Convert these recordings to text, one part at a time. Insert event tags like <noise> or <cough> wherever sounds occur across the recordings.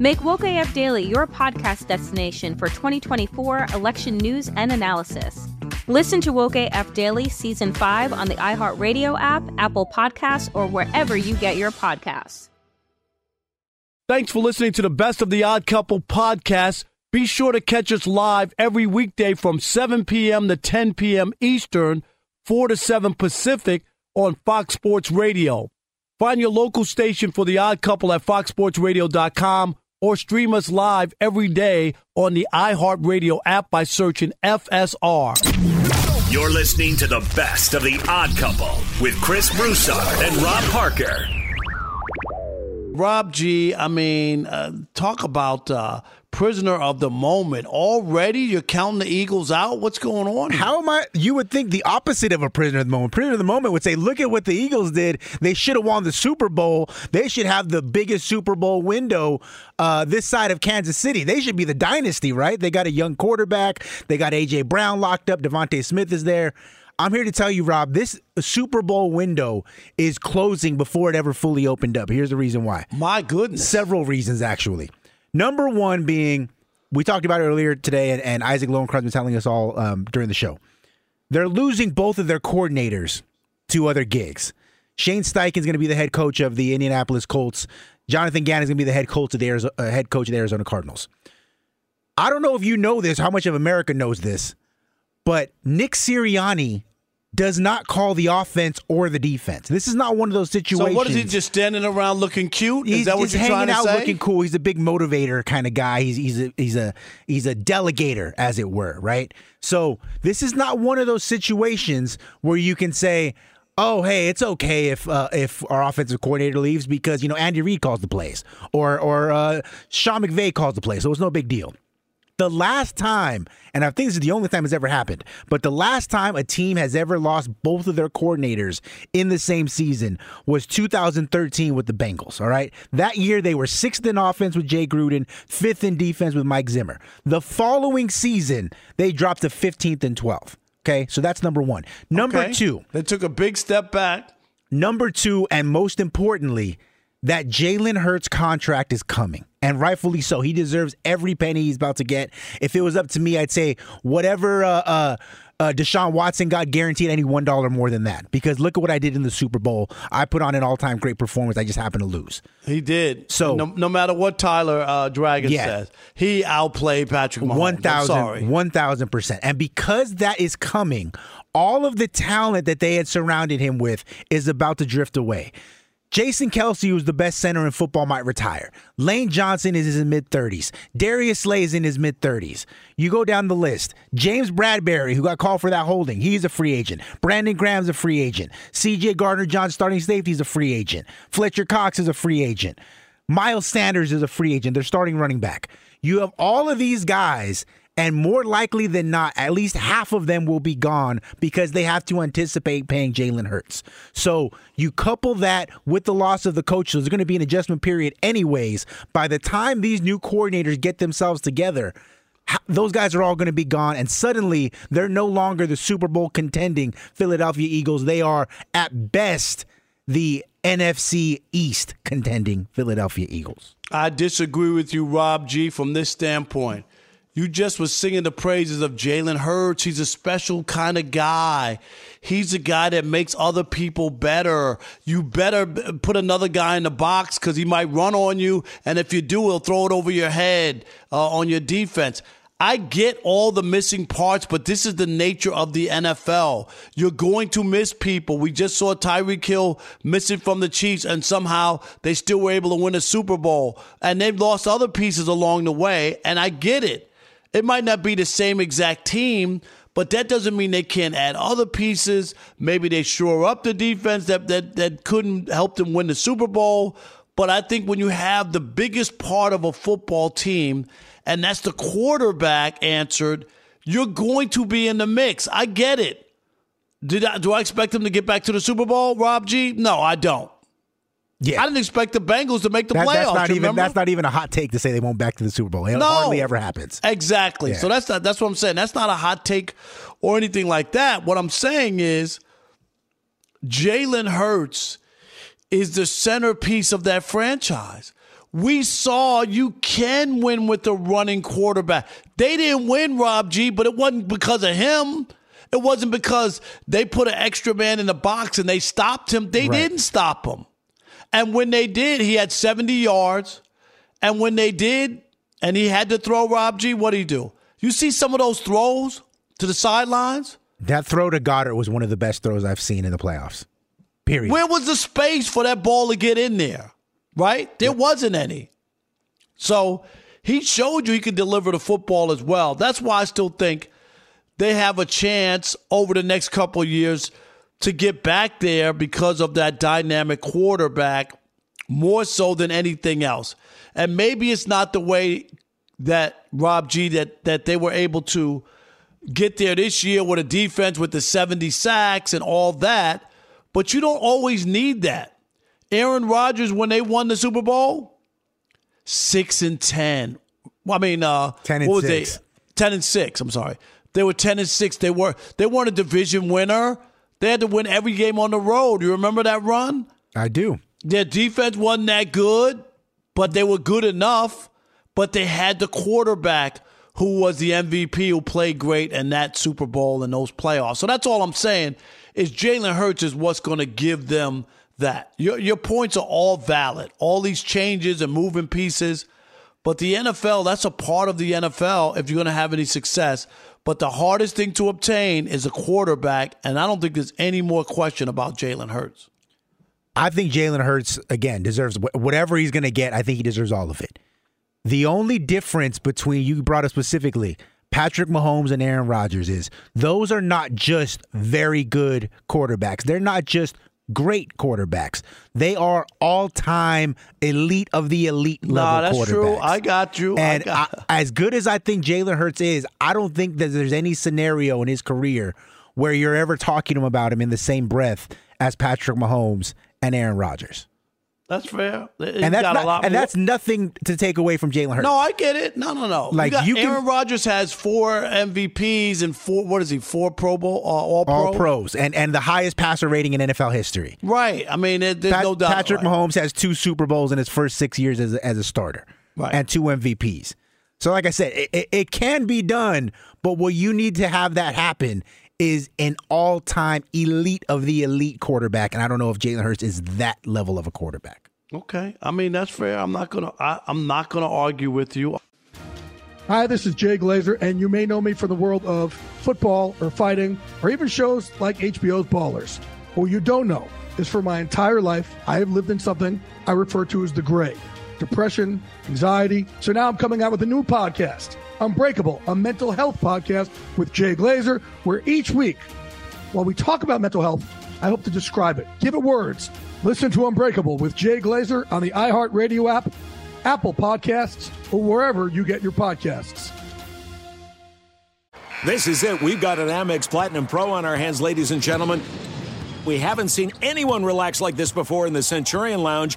Make Woke AF Daily your podcast destination for 2024 election news and analysis. Listen to Woke AF Daily Season 5 on the iHeartRadio app, Apple Podcasts, or wherever you get your podcasts. Thanks for listening to the Best of the Odd Couple podcast. Be sure to catch us live every weekday from 7 p.m. to 10 p.m. Eastern, 4 to 7 Pacific on Fox Sports Radio. Find your local station for the Odd Couple at foxsportsradio.com or stream us live every day on the iHeartRadio app by searching FSR. You're listening to the best of the odd couple with Chris Broussard and Rob Parker. Rob G, I mean, uh, talk about uh, prisoner of the moment. Already you're counting the Eagles out? What's going on? Here? How am I? You would think the opposite of a prisoner of the moment. Prisoner of the moment would say, look at what the Eagles did. They should have won the Super Bowl. They should have the biggest Super Bowl window uh, this side of Kansas City. They should be the dynasty, right? They got a young quarterback. They got A.J. Brown locked up. DeVonta Smith is there. I'm here to tell you, Rob, this Super Bowl window is closing before it ever fully opened up. Here's the reason why. My goodness. Several reasons, actually. Number one being, we talked about it earlier today, and, and Isaac Lowenkron was telling us all um, during the show. They're losing both of their coordinators to other gigs. Shane Steichen's going to be the head coach of the Indianapolis Colts. Jonathan Gannon is going to be the head coach of the Arizona, uh, head coach of the Arizona Cardinals. I don't know if you know this, how much of America knows this, but Nick Sirianni does not call the offense or the defense. This is not one of those situations. So what is he just standing around looking cute? Is he's, that what you're hanging trying to out say? looking cool. He's a big motivator kind of guy. He's he's a he's a he's a delegator, as it were, right? So this is not one of those situations where you can say, "Oh, hey, it's okay if uh, if our offensive coordinator leaves because you know Andy Reid calls the plays or or uh, Sean McVay calls the plays, so it's no big deal." The last time, and I think this is the only time it's ever happened, but the last time a team has ever lost both of their coordinators in the same season was 2013 with the Bengals. All right. That year, they were sixth in offense with Jay Gruden, fifth in defense with Mike Zimmer. The following season, they dropped to 15th and 12th. Okay. So that's number one. Number Okay. two, They took a big step back. Number two, and most importantly, that Jalen Hurts contract is coming, and rightfully so. He deserves every penny he's about to get. If it was up to me, I'd say whatever uh, uh, uh, Deshaun Watson got guaranteed, any one dollar more than that. Because look at what I did in the Super Bowl. I put on an all-time great performance. I just happened to lose. He did. So- no, no matter what Tyler uh, Dragon Yeah. says, he outplayed Patrick Mahomes. One One thousand. One thousand percent. And because that is coming, all of the talent that they had surrounded him with is about to drift away. Jason Kelce, who's the best center in football, might retire. Lane Johnson is in his mid 30s. Darius Slay is in his mid 30s. You go down the list. James Bradberry, who got called for that holding, he's a free agent. Brandon Graham's a free agent. CJ Gardner John, starting safety, is a free agent. Fletcher Cox is a free agent. Miles Sanders is a free agent. They're starting running back. You have all of these guys, And more likely than not, at least half of them will be gone because they have to anticipate paying Jalen Hurts. So you couple that with the loss of the coach, so there's going to be an adjustment period anyways. By the time these new coordinators get themselves together, those guys are all going to be gone, and suddenly they're no longer the Super Bowl contending Philadelphia Eagles. They are, at best, the NFC East contending Philadelphia Eagles. I disagree with you, Rob G, from this standpoint. You just was singing the praises of Jalen Hurts. He's a special kind of guy. He's a guy that makes other people better. You better put another guy in the box because he might run on you, and if you do, he'll throw it over your head uh, on your defense. I get all the missing parts, but this is the nature of the NFL. You're going to miss people. We just saw Tyreek Hill missing from the Chiefs, and somehow they still were able to win a Super Bowl. And they've lost other pieces along the way, and I get it. It might not be the same exact team, but that doesn't mean they can't add other pieces. Maybe they shore up the defense that, that, that couldn't help them win the Super Bowl. But I think when you have the biggest part of a football team, and that's the quarterback answered, you're going to be in the mix. I get it. Did I, do I expect them to get back to the Super Bowl, Rob G? No, I don't. Yeah. I didn't expect the Bengals to make the that, playoffs. That's not, even, that's not even a hot take to say they won't back to the Super Bowl. It no, hardly ever happens. Exactly. Yeah. So that's not, that's what I'm saying. That's not a hot take or anything like that. What I'm saying is Jalen Hurts is the centerpiece of that franchise. We saw you can win with the running quarterback. They didn't win, Rob G, but it wasn't because of him. It wasn't because they put an extra man in the box and they stopped him. They right. didn't stop him. And when they did, he had 70 yards. And when they did, and he had to throw Rob G, what did he do? You see some of those throws to the sidelines? That throw to Goedert was one of the best throws I've seen in the playoffs. Period. Where was the space for that ball to get in there? Right? There yep. wasn't any. So he showed you he could deliver the football as well. That's why I still think they have a chance over the next couple years to get back there because of that dynamic quarterback more so than anything else. And maybe it's not the way that Rob G that that they were able to get there this year with a defense with the 70 sacks and all that, but you don't always need that. Aaron Rodgers when they won the Super Bowl, 6 and 10. I mean uh 10 and what was 6. They? 10 and 6, I'm sorry. They were 10 and 6. They were they weren't a division winner they had to win every game on the road. You remember that run? I do. Their defense wasn't that good, but they were good enough. But they had the quarterback who was the MVP who played great in that Super Bowl and those playoffs. So that's all I'm saying is Jalen Hurts is what's going to give them that. Your, your points are all valid. All these changes and moving pieces. But the NFL, that's a part of the NFL if you're going to have any success. But the hardest thing to obtain is a quarterback, and I don't think there's any more question about Jalen Hurts. I think Jalen Hurts again deserves whatever he's going to get. I think he deserves all of it. The only difference between you brought up specifically Patrick Mahomes and Aaron Rodgers is those are not just very good quarterbacks. They're not just great quarterbacks. They are all time elite of the elite level nah, that's true. I got you. And got... I, as good as I think Jalen Hurts is, I don't think that there's any scenario in his career where you're ever talking about him in the same breath as Patrick Mahomes and Aaron Rodgers. That's fair. and that's not, and that's nothing to take away from Jalen Hurts. No, I get it. No, no, no. Like you, you Aaron Rodgers has four MVPs and four. What is he? Four Pro Bowl, uh, all pro? all pros, and and the highest passer rating in NFL history. Right. I mean, it, there's Pat, no doubt. Patrick right. Mahomes has two Super Bowls in his first six years as a, as a starter, right. and two MVPs. So, like I said, it, it, it can be done, but what you need to have that happen is an all time elite of the elite quarterback. And I don't know if Jalen Hurts is that level of a quarterback. Okay. I mean, that's fair. I'm not gonna I, I'm not gonna argue with you. Hi, this is Jay Glazer, and you may know me from the world of football or fighting or even shows like HBO's Ballers. What you don't know is for my entire life, I have lived in something I refer to as the gray depression, anxiety. So now I'm coming out with a new podcast Unbreakable, a mental health podcast with Jay Glazer, where each week, while we talk about mental health, I hope to describe it, give it words. Listen to Unbreakable with Jay Glazer on the iHeartRadio app, Apple Podcasts, or wherever you get your podcasts. This is it. We've got an Amex Platinum Pro on our hands, ladies and gentlemen. We haven't seen anyone relax like this before in the Centurion Lounge.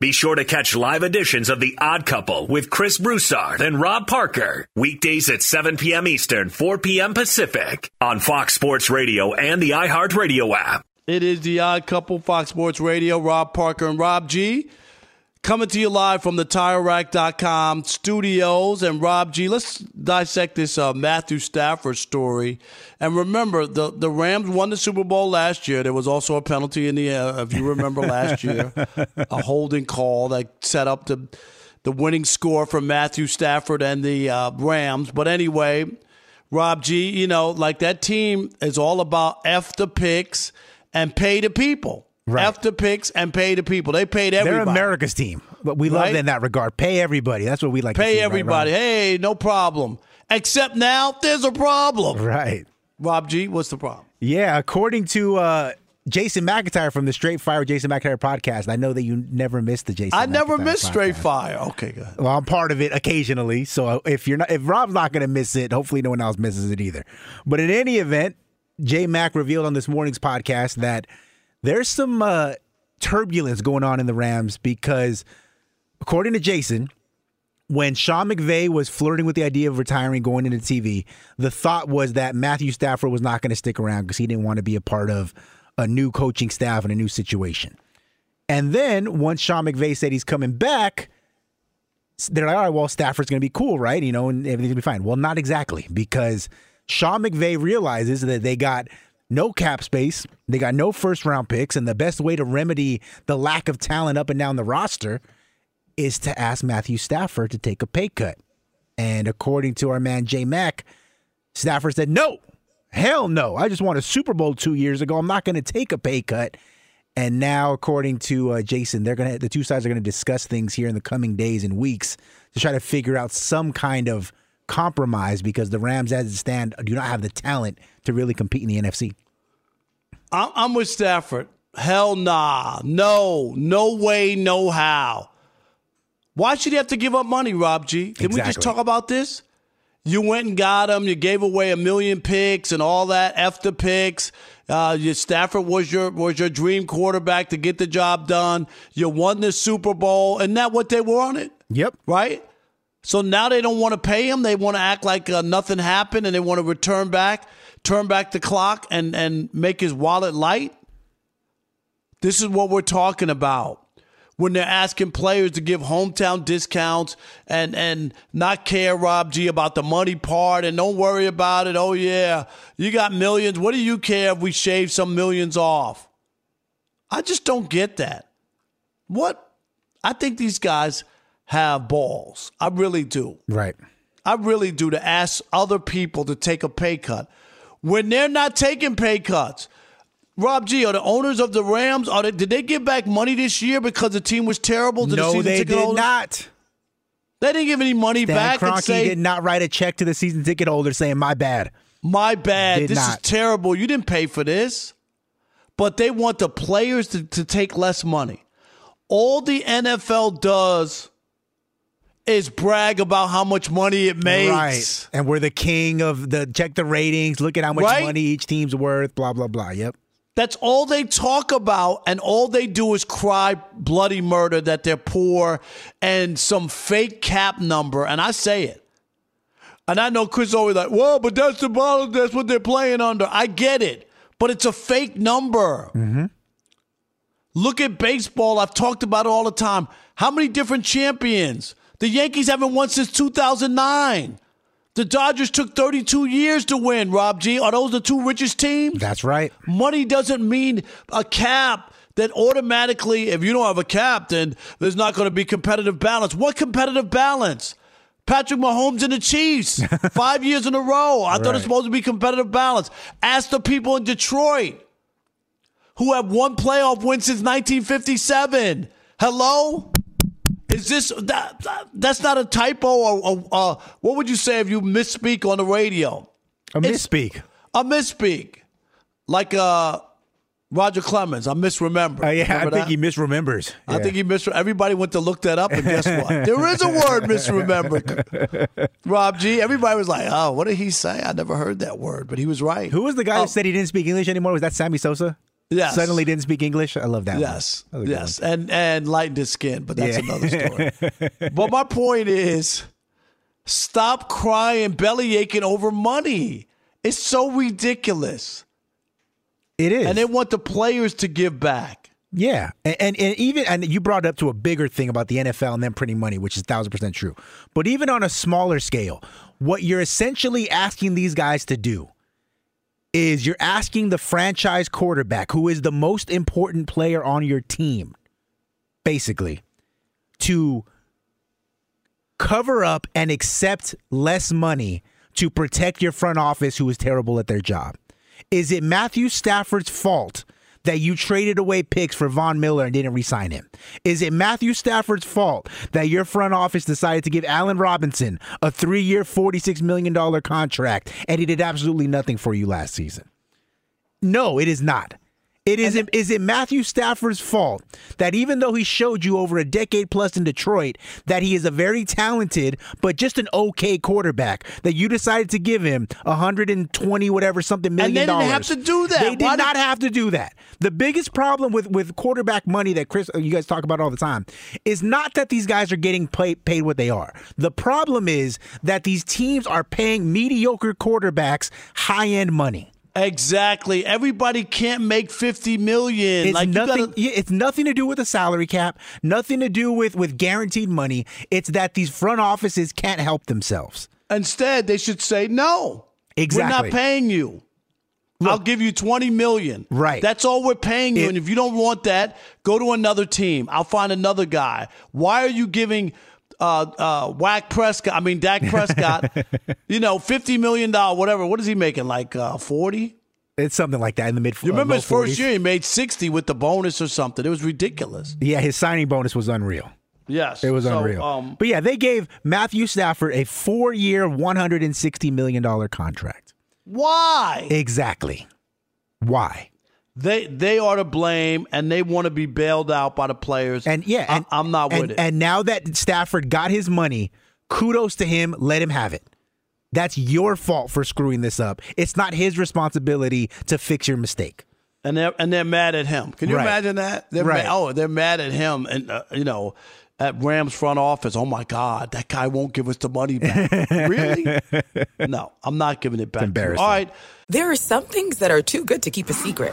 Be sure to catch live editions of The Odd Couple with Chris Broussard and Rob Parker. Weekdays at 7 p.m. Eastern, 4 p.m. Pacific on Fox Sports Radio and the iHeartRadio app. It is the Odd Couple, Fox Sports Radio. Rob Parker and Rob G. Coming to you live from the TireRack.com studios. And Rob G, let's dissect this uh, Matthew Stafford story. And remember, the, the Rams won the Super Bowl last year. There was also a penalty in the, uh, if you remember last <laughs> year, a holding call that set up the, the winning score for Matthew Stafford and the uh, Rams. But anyway, Rob G, you know, like that team is all about F the picks and pay the people. F the picks and pay the people. They paid everybody. They're America's team, but we love Right? them in that regard. Pay everybody. That's what we like. to Pay see, right, everybody. Ron? hey, no problem. Except now there's a problem. Right. Rob G, what's the problem? Yeah, according to uh, Jason McIntyre from the Straight Fire Jason McIntyre podcast, I know that you never missed the Jason. I never McIntyre missed podcast. straight fire. Okay, good. Well, I'm part of it occasionally, so if you're not, if Rob's not going to miss it, hopefully no one else misses it either. But in any event, J Mac revealed on this morning's podcast that there's some uh, turbulence going on in the Rams because, according to Jason, when Sean McVay was flirting with the idea of retiring, going into TV, the thought was that Matthew Stafford was not going to stick around because he didn't want to be a part of a new coaching staff and a new situation. And then once Sean McVay said he's coming back, they're like, all right, well, Stafford's going to be cool, right? You know, and everything's going to be fine. Well, not exactly, because Sean McVay realizes that they got no cap space, they got no first round picks, and the best way to remedy the lack of talent up and down the roster is to ask Matthew Stafford to take a pay cut. And according to our man Jay Mack, Stafford said, no, hell no. I just won a Super Bowl two years ago. I'm not going to take a pay cut. And now, according to uh, Jason, they're gonna the two sides are gonna discuss things here in the coming days and weeks to try to figure out some kind of compromise because the Rams, as it stand, do not have the talent to really compete in the NFC. I'm, I'm with Stafford. Hell nah. No, no way, no how. Why should he have to give up money, Rob G? Did we just talk about this? You went and got him. You gave away a million picks and all that after picks. Uh, your Stafford was your was your dream quarterback to get the job done. You won the Super Bowl, and that what they wanted. Yep. Right. So now they don't want to pay him. They want to act like uh, nothing happened, and they want to return back, turn back the clock, and and make his wallet light. This is what we're talking about when they're asking players to give hometown discounts and and not care Rob G about the money part and don't worry about it. Oh yeah, you got millions. What do you care if we shave some millions off? I just don't get that. What? I think these guys have balls. I really do. Right. I really do to ask other people to take a pay cut when they're not taking pay cuts. Rob G, are the owners of the Rams? Are they, did they give back money this year because the team was terrible? To No, season they did holders? not. They didn't give any money Dan back and say, did not write a check to the season ticket holder saying my bad. "My bad. Did this is terrible. You didn't pay for this." But they want the players to, to take less money. All the NFL does is brag about how much money it makes. Right. And we're the king of the check the ratings, look at how much Right? money each team's worth, blah, blah, blah. Yep. That's all they talk about, and all they do is cry bloody murder that they're poor and some fake cap number. And I say it. And I know Chris always like, well, but that's the bottle, that's what they're playing under. I get it, but it's a fake number. Mm-hmm. Look at baseball. I've talked about it all the time. How many different champions? The Yankees haven't won since 2009. The Dodgers took 32 years to win, Rob G. Are those the two richest teams? That's right. Money doesn't mean a cap that automatically, if you don't have a cap, then there's not going to be competitive balance. What competitive balance? Patrick Mahomes and the Chiefs, <laughs> five years in a row. I thought Right. it's supposed to be competitive balance. Ask the people in Detroit who have one playoff win since 1957. Hello? Is this that, that- that's not a typo or, or uh, what would you say if you misspeak on the radio? A It's- misspeak. A misspeak. Like uh Roger Clemens, I misremember. Oh, yeah, I Remember think that? he misremembers. I Yeah. think he mis. Everybody went to look that up, and guess what? <laughs> there is a word misremembered. Rob G. Everybody was like, "Oh, what did he say? I never heard that word," but he was right. Who was the guy Oh. that said he didn't speak English anymore? Was that Sammy Sosa? Yes. Suddenly didn't speak English? I love that Yes, one. That was a yes, and and lightened his skin, but that's Yeah. another story. <laughs> but my point is, stop crying, belly aching over money. It's so ridiculous. It is. And they want the players to give back. Yeah, and, and and even and you brought up to a bigger thing about the NFL and them printing money, which is thousand percent true. But even on a smaller scale, what you're essentially asking these guys to do is you're asking the franchise quarterback, who is the most important player on your team, basically, to cover up and accept less money to protect your front office, who is terrible at their job. Is it Matthew Stafford's fault that you traded away picks for Von Miller and didn't re-sign him? Is it Matthew Stafford's fault that your front office decided to give Allen Robinson a three-year, $46 million contract and he did absolutely nothing for you last season? No, it is not. It is it, is it Matthew Stafford's fault that even though he showed you over a decade plus in Detroit that he is a very talented but just an okay quarterback that you decided to give him 120 whatever something million they didn't dollars. have to do that. They did Why did- not have to do that. The biggest problem with with quarterback money that Chris you guys talk about all the time is not that these guys are getting paid what they are. The problem is that these teams are paying mediocre quarterbacks high end money. Exactly. Everybody can't make fifty million. It's like nothing. gotta- It's nothing to do with the salary cap. Nothing to do with with guaranteed money. It's that these front offices can't help themselves. Instead, they should say no. Exactly. We're not paying you. I'll give you twenty million. Right. That's all we're paying you. It- and if you don't want that, go to another team. I'll find another guy. Why are you giving uh uh Whack Prescott? I mean Dak Prescott. <laughs> you know, fifty million dollar whatever. What is he making? Like uh, forty? It's something like that in the mid. You remember uh, his first 40s. year, he made 60 with the bonus or something. It was ridiculous. Yeah, his signing bonus was unreal. Yes. It was So, unreal. um, but yeah, they gave Matthew Stafford a four-year, one hundred and sixty million dollar contract. why? Exactly. Why? They they are to blame, and they want to be bailed out by the players. And yeah, and, I, am not and, with it. And now that Stafford got his money, kudos to him. Let him have it. That's your fault for screwing this up. It's not his responsibility to fix your mistake. and they're and they're mad at him. Can you Right. imagine that? They're Right. mad, oh, they're mad at him, and uh, you know, at Rams front office. Oh my God, that guy won't give us the money back. <laughs> really? No, I'm not giving it back. to embarrassing. All right, There are some things that are too good to keep a secret.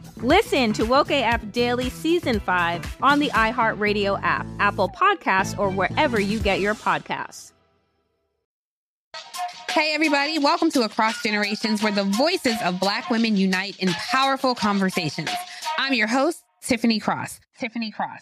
Listen to Woke AF Daily Season 5 on the iHeartRadio app, Apple Podcasts, or wherever you get your podcasts. Hey, everybody, welcome to Across Generations, where the voices of Black women unite in powerful conversations. I'm your host, Tiffany Cross. Tiffany Cross.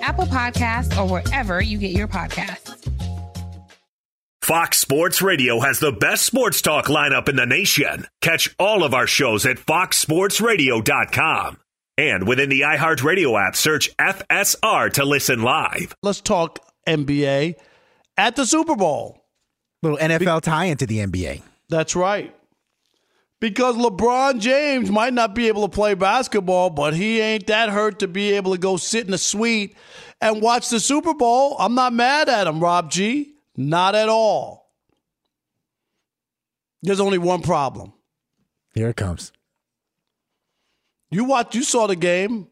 Apple Podcasts, or wherever you get your podcasts. Fox Sports Radio has the best sports talk lineup in the nation. Catch all of our shows at foxsportsradio.com. And within the iHeartRadio app, search FSR to listen live. let's talk NBA at the Super Bowl. Little NFL tie into the NBA. That's right. Because LeBron James might not be able to play basketball, but he ain't that hurt to be able to go sit in a suite and watch the Super Bowl. I'm not mad at him, Rob G. Not at all. There's only one problem. Here it comes. You watched, you saw the game.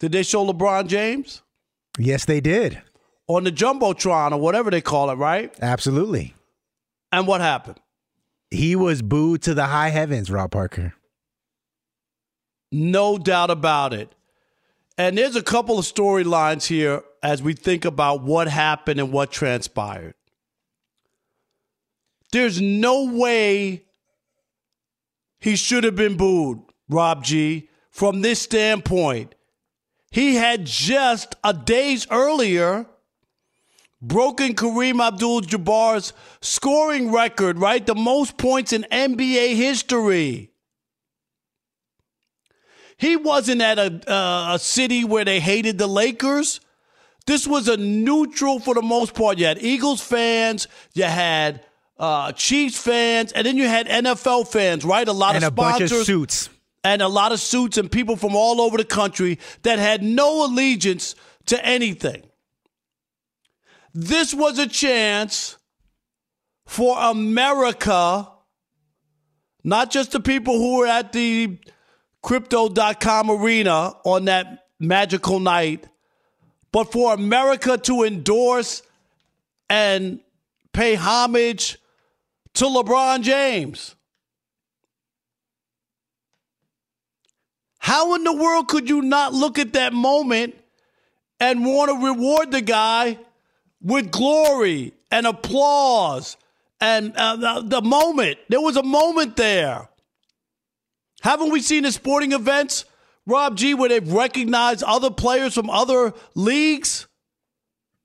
Did they show LeBron James? Yes, they did. On the Jumbotron or whatever they call it, right? Absolutely. And what happened? He was booed to the high heavens, Rob Parker. No doubt about it. And there's a couple of storylines here as we think about what happened and what transpired. There's no way he should have been booed, Rob G, from this standpoint. He had just a days earlier broken Kareem Abdul Jabbar's scoring record, right? The most points in NBA history. He wasn't at a, uh, a city where they hated the Lakers. This was a neutral for the most part. You had Eagles fans, you had uh, Chiefs fans, and then you had NFL fans, right? A lot and of sponsors of suits. and a lot of suits and people from all over the country that had no allegiance to anything. This was a chance for America, not just the people who were at the crypto.com arena on that magical night, but for America to endorse and pay homage to LeBron James. How in the world could you not look at that moment and want to reward the guy with glory and applause and uh, the, the moment? There was a moment there. Haven't we seen in sporting events, Rob G, where they've recognized other players from other leagues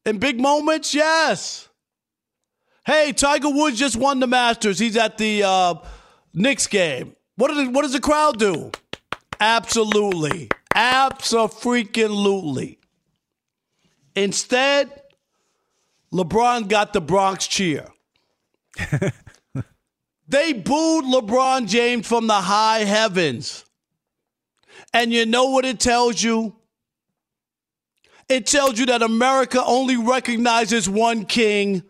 in big moments? Yes. Hey, Tiger Woods just won the Masters. He's at the uh, Knicks game. What, the, what does the crowd do? Absolutely. Absolutely. Instead, LeBron got the Bronx cheer. <laughs> they booed LeBron James from the high heavens. And you know what it tells you? It tells you that America only recognizes one king,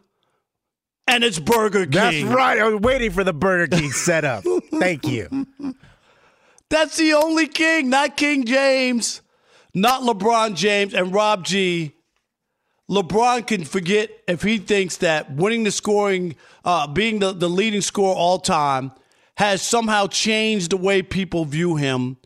and it's Burger King. That's right. I was waiting for the Burger King <laughs> setup. Thank you. That's the only king, not King James, not LeBron James and Rob G. LeBron can forget if he thinks that winning the scoring, uh, being the, the leading scorer all time, has somehow changed the way people view him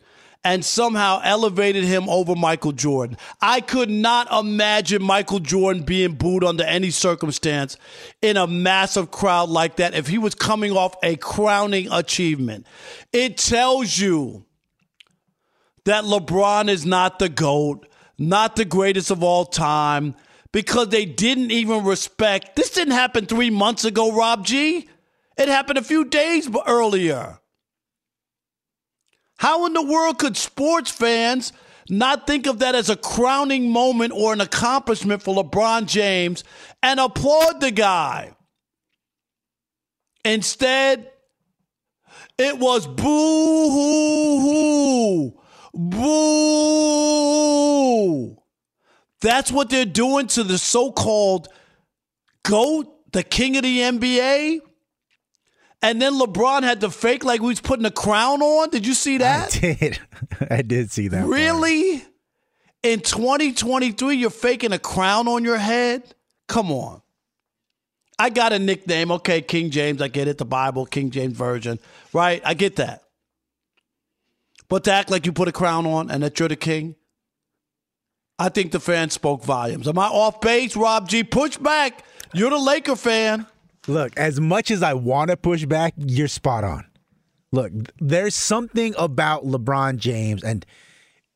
and somehow elevated him over Michael Jordan. I could not imagine Michael Jordan being booed under any circumstance in a massive crowd like that if he was coming off a crowning achievement. It tells you that LeBron is not the GOAT, not the greatest of all time, because they didn't even respect. This didn't happen three months ago, Rob G. It happened a few days earlier. How in the world could sports fans not think of that as a crowning moment or an accomplishment for LeBron James and applaud the guy? Instead, it was boo hoo hoo, boo. That's what they're doing to the so called GOAT, the king of the NBA. And then LeBron had to fake like he was putting a crown on. Did you see that? I <laughs> did. <laughs> I did see that. Really? In 2023, you're faking a crown on your head? Come on. I got a nickname. Okay, King James. I get it. The Bible, King James Version. Right? I get that. But to act like you put a crown on and that you're the king, I think the fans spoke volumes. Am I off base, Rob G? Push back. You're the Laker fan. Look, as much as I want to push back, you're spot on. Look, there's something about LeBron James and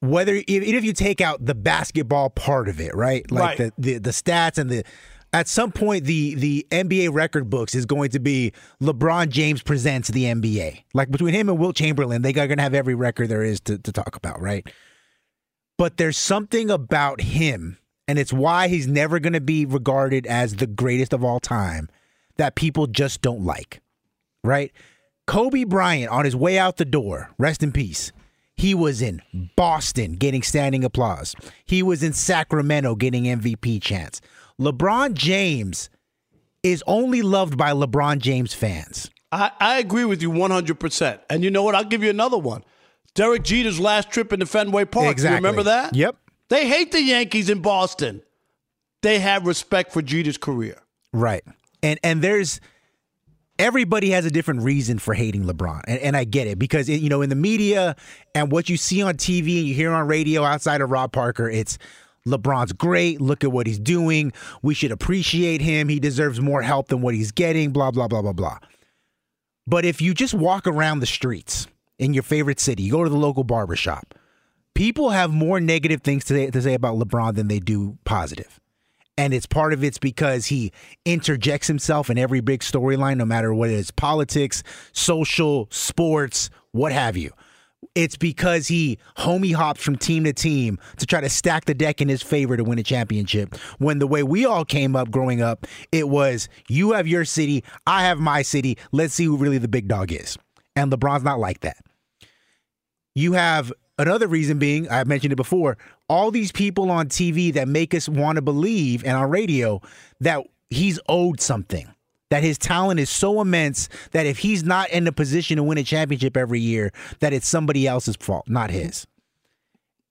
whether even if you take out the basketball part of it, right? Like Right. the, the the stats and the at some point the the NBA record books is going to be LeBron James presents the NBA. Like between him and Wilt Chamberlain, they are going to have every record there is to, to talk about, right? But there's something about him, and it's why he's never going to be regarded as the greatest of all time that people just don't like, right? Kobe Bryant on his way out the door, rest in peace. He was in Boston getting standing applause. He was in Sacramento getting MVP chants. LeBron James is only loved by LeBron James fans. I, I agree with you 100%. And you know what? I'll give you another one. Derek Jeter's last trip into Fenway Park. Exactly. You remember that? Yep. They hate the Yankees in Boston. They have respect for Jeter's career. Right. And and there's everybody has a different reason for hating LeBron. And, and I get it because it, you know in the media and what you see on TV and you hear on radio outside of Rob Parker, it's LeBron's great. Look at what he's doing. We should appreciate him. He deserves more help than what he's getting, blah blah blah blah blah. But if you just walk around the streets in your favorite city, you go to the local barber shop, people have more negative things to say, to say about LeBron than they do positive. And it's part of it's because he interjects himself in every big storyline, no matter what it is politics, social, sports, what have you. It's because he homie hops from team to team to try to stack the deck in his favor to win a championship. When the way we all came up growing up, it was you have your city, I have my city. Let's see who really the big dog is. And LeBron's not like that. You have another reason being, I mentioned it before, all these people on TV that make us want to believe and on radio that he's owed something. That his talent is so immense that if he's not in a position to win a championship every year, that it's somebody else's fault, not mm-hmm. his.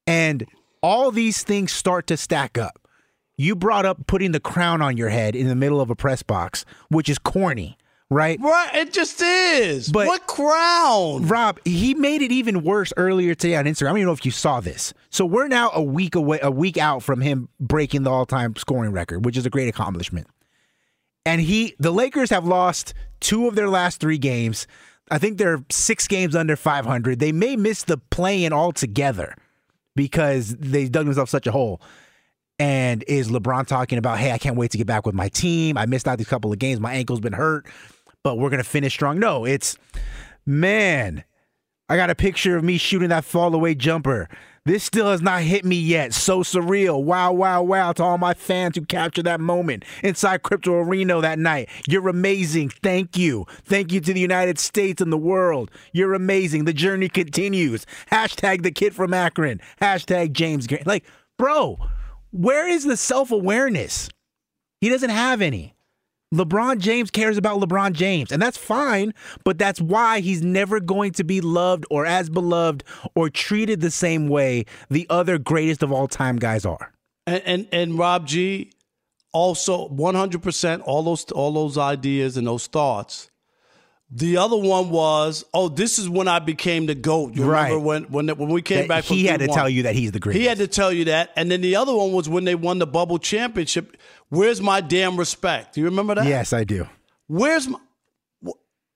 And all these things start to stack up. You brought up putting the crown on your head in the middle of a press box, which is corny right? Right, it just is. But what crown? Rob, he made it even worse earlier today on Instagram. I don't even know if you saw this. So we're now a week away, a week out from him breaking the all-time scoring record, which is a great accomplishment. And he, the Lakers have lost two of their last three games. I think they're six games under 500. They may miss the play-in altogether because they dug themselves such a hole. And is LeBron talking about, hey, I can't wait to get back with my team. I missed out these couple of games. My ankle's been hurt but we're going to finish strong. No, it's, man, I got a picture of me shooting that fall away jumper. This still has not hit me yet. So surreal. Wow, wow, wow to all my fans who captured that moment inside Crypto Arena that night. You're amazing. Thank you. Thank you to the United States and the world. You're amazing. The journey continues. Hashtag the kid from Akron. Hashtag James Gang. Like, bro, where is the self awareness? He doesn't have any. LeBron James cares about LeBron James, and that's fine, but that's why he's never going to be loved or as beloved or treated the same way the other greatest of all time guys are. And and, and Rob G also 100% all those all those ideas and those thoughts. The other one was, oh, this is when I became the goat. You right. remember when when when we came that back? he had to one. tell you that he's the greatest. He had to tell you that, and then the other one was when they won the bubble championship. Where's my damn respect? Do you remember that? Yes, I do. Where's my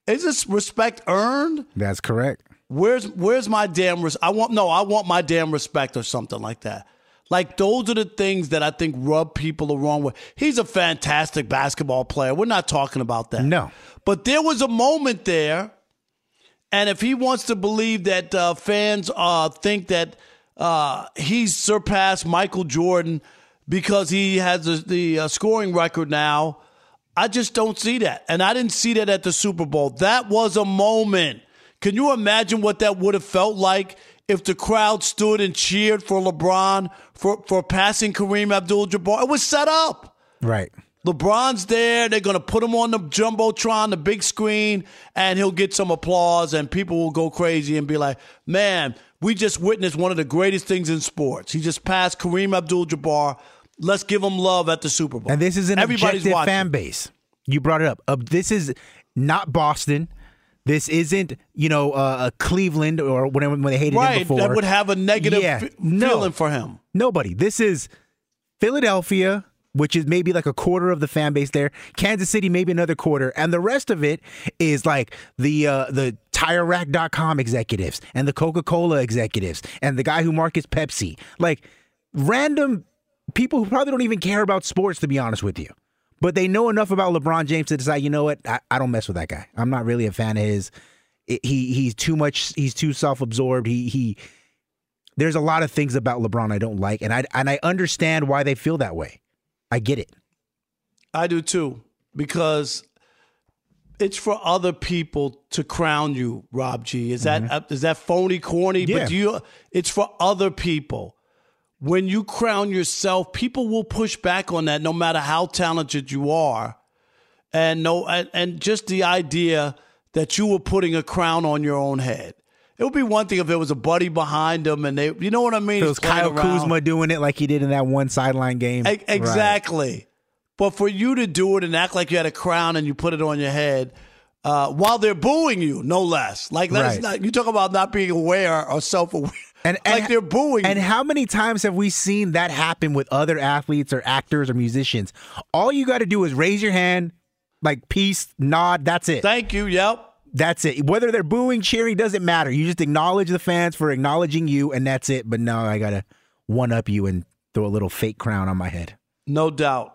is this respect earned? That's correct. Where's where's my damn res- I want no, I want my damn respect or something like that. Like those are the things that I think rub people the wrong way. He's a fantastic basketball player. We're not talking about that. No. But there was a moment there, and if he wants to believe that uh, fans uh, think that uh, he's surpassed Michael Jordan because he has the, the uh, scoring record now. I just don't see that. And I didn't see that at the Super Bowl. That was a moment. Can you imagine what that would have felt like if the crowd stood and cheered for LeBron for, for passing Kareem Abdul Jabbar? It was set up. Right. LeBron's there. They're going to put him on the Jumbotron, the big screen, and he'll get some applause, and people will go crazy and be like, man, we just witnessed one of the greatest things in sports. He just passed Kareem Abdul Jabbar. Let's give them love at the Super Bowl. And this is an Everybody's objective watching. fan base. You brought it up. Uh, this is not Boston. This isn't, you know, uh, Cleveland or whenever when they hated right, him before. that would have a negative Yeah, f- no. feeling for him. Nobody. This is Philadelphia, which is maybe like a quarter of the fan base there. Kansas City, maybe another quarter, and the rest of it is like the uh, the TireRack.com executives and the Coca Cola executives and the guy who markets Pepsi. Like random people who probably don't even care about sports, to be honest with you. But they know enough about LeBron James to decide, you know what, I, I don't mess with that guy. I'm not really a fan of his. It- he he's too much. He's too self absorbed. He he. There's a lot of things about LeBron I don't like, and I and I understand why they feel that way. I get it. I do too, because it's for other people to crown you, Rob G. Is that uh, is that phony, corny? Yeah. But do you? It's for other people. When you crown yourself, people will push back on that, no matter how talented you are, and no, and, and just the idea that you were putting a crown on your own head. It would be one thing if there was a buddy behind them, and they, you know what I mean? If it was Kyle around. Kuzma doing it like he did in that one sideline game. E- Right. Exactly. But for you to do it and act like you had a crown and you put it on your head uh, while they're booing you, no less. Like that's Right. not. You talk about not being aware or self-aware. And, like they're booing. And how many times have we seen that happen with other athletes or actors or musicians? All you got to do is raise your hand, like peace, nod. That's it. Thank you. Yep. That's it. Whether they're booing, cheering, doesn't matter. You just acknowledge the fans for acknowledging you, and that's it. But now I gotta one up you and throw a little fake crown on my head. No doubt.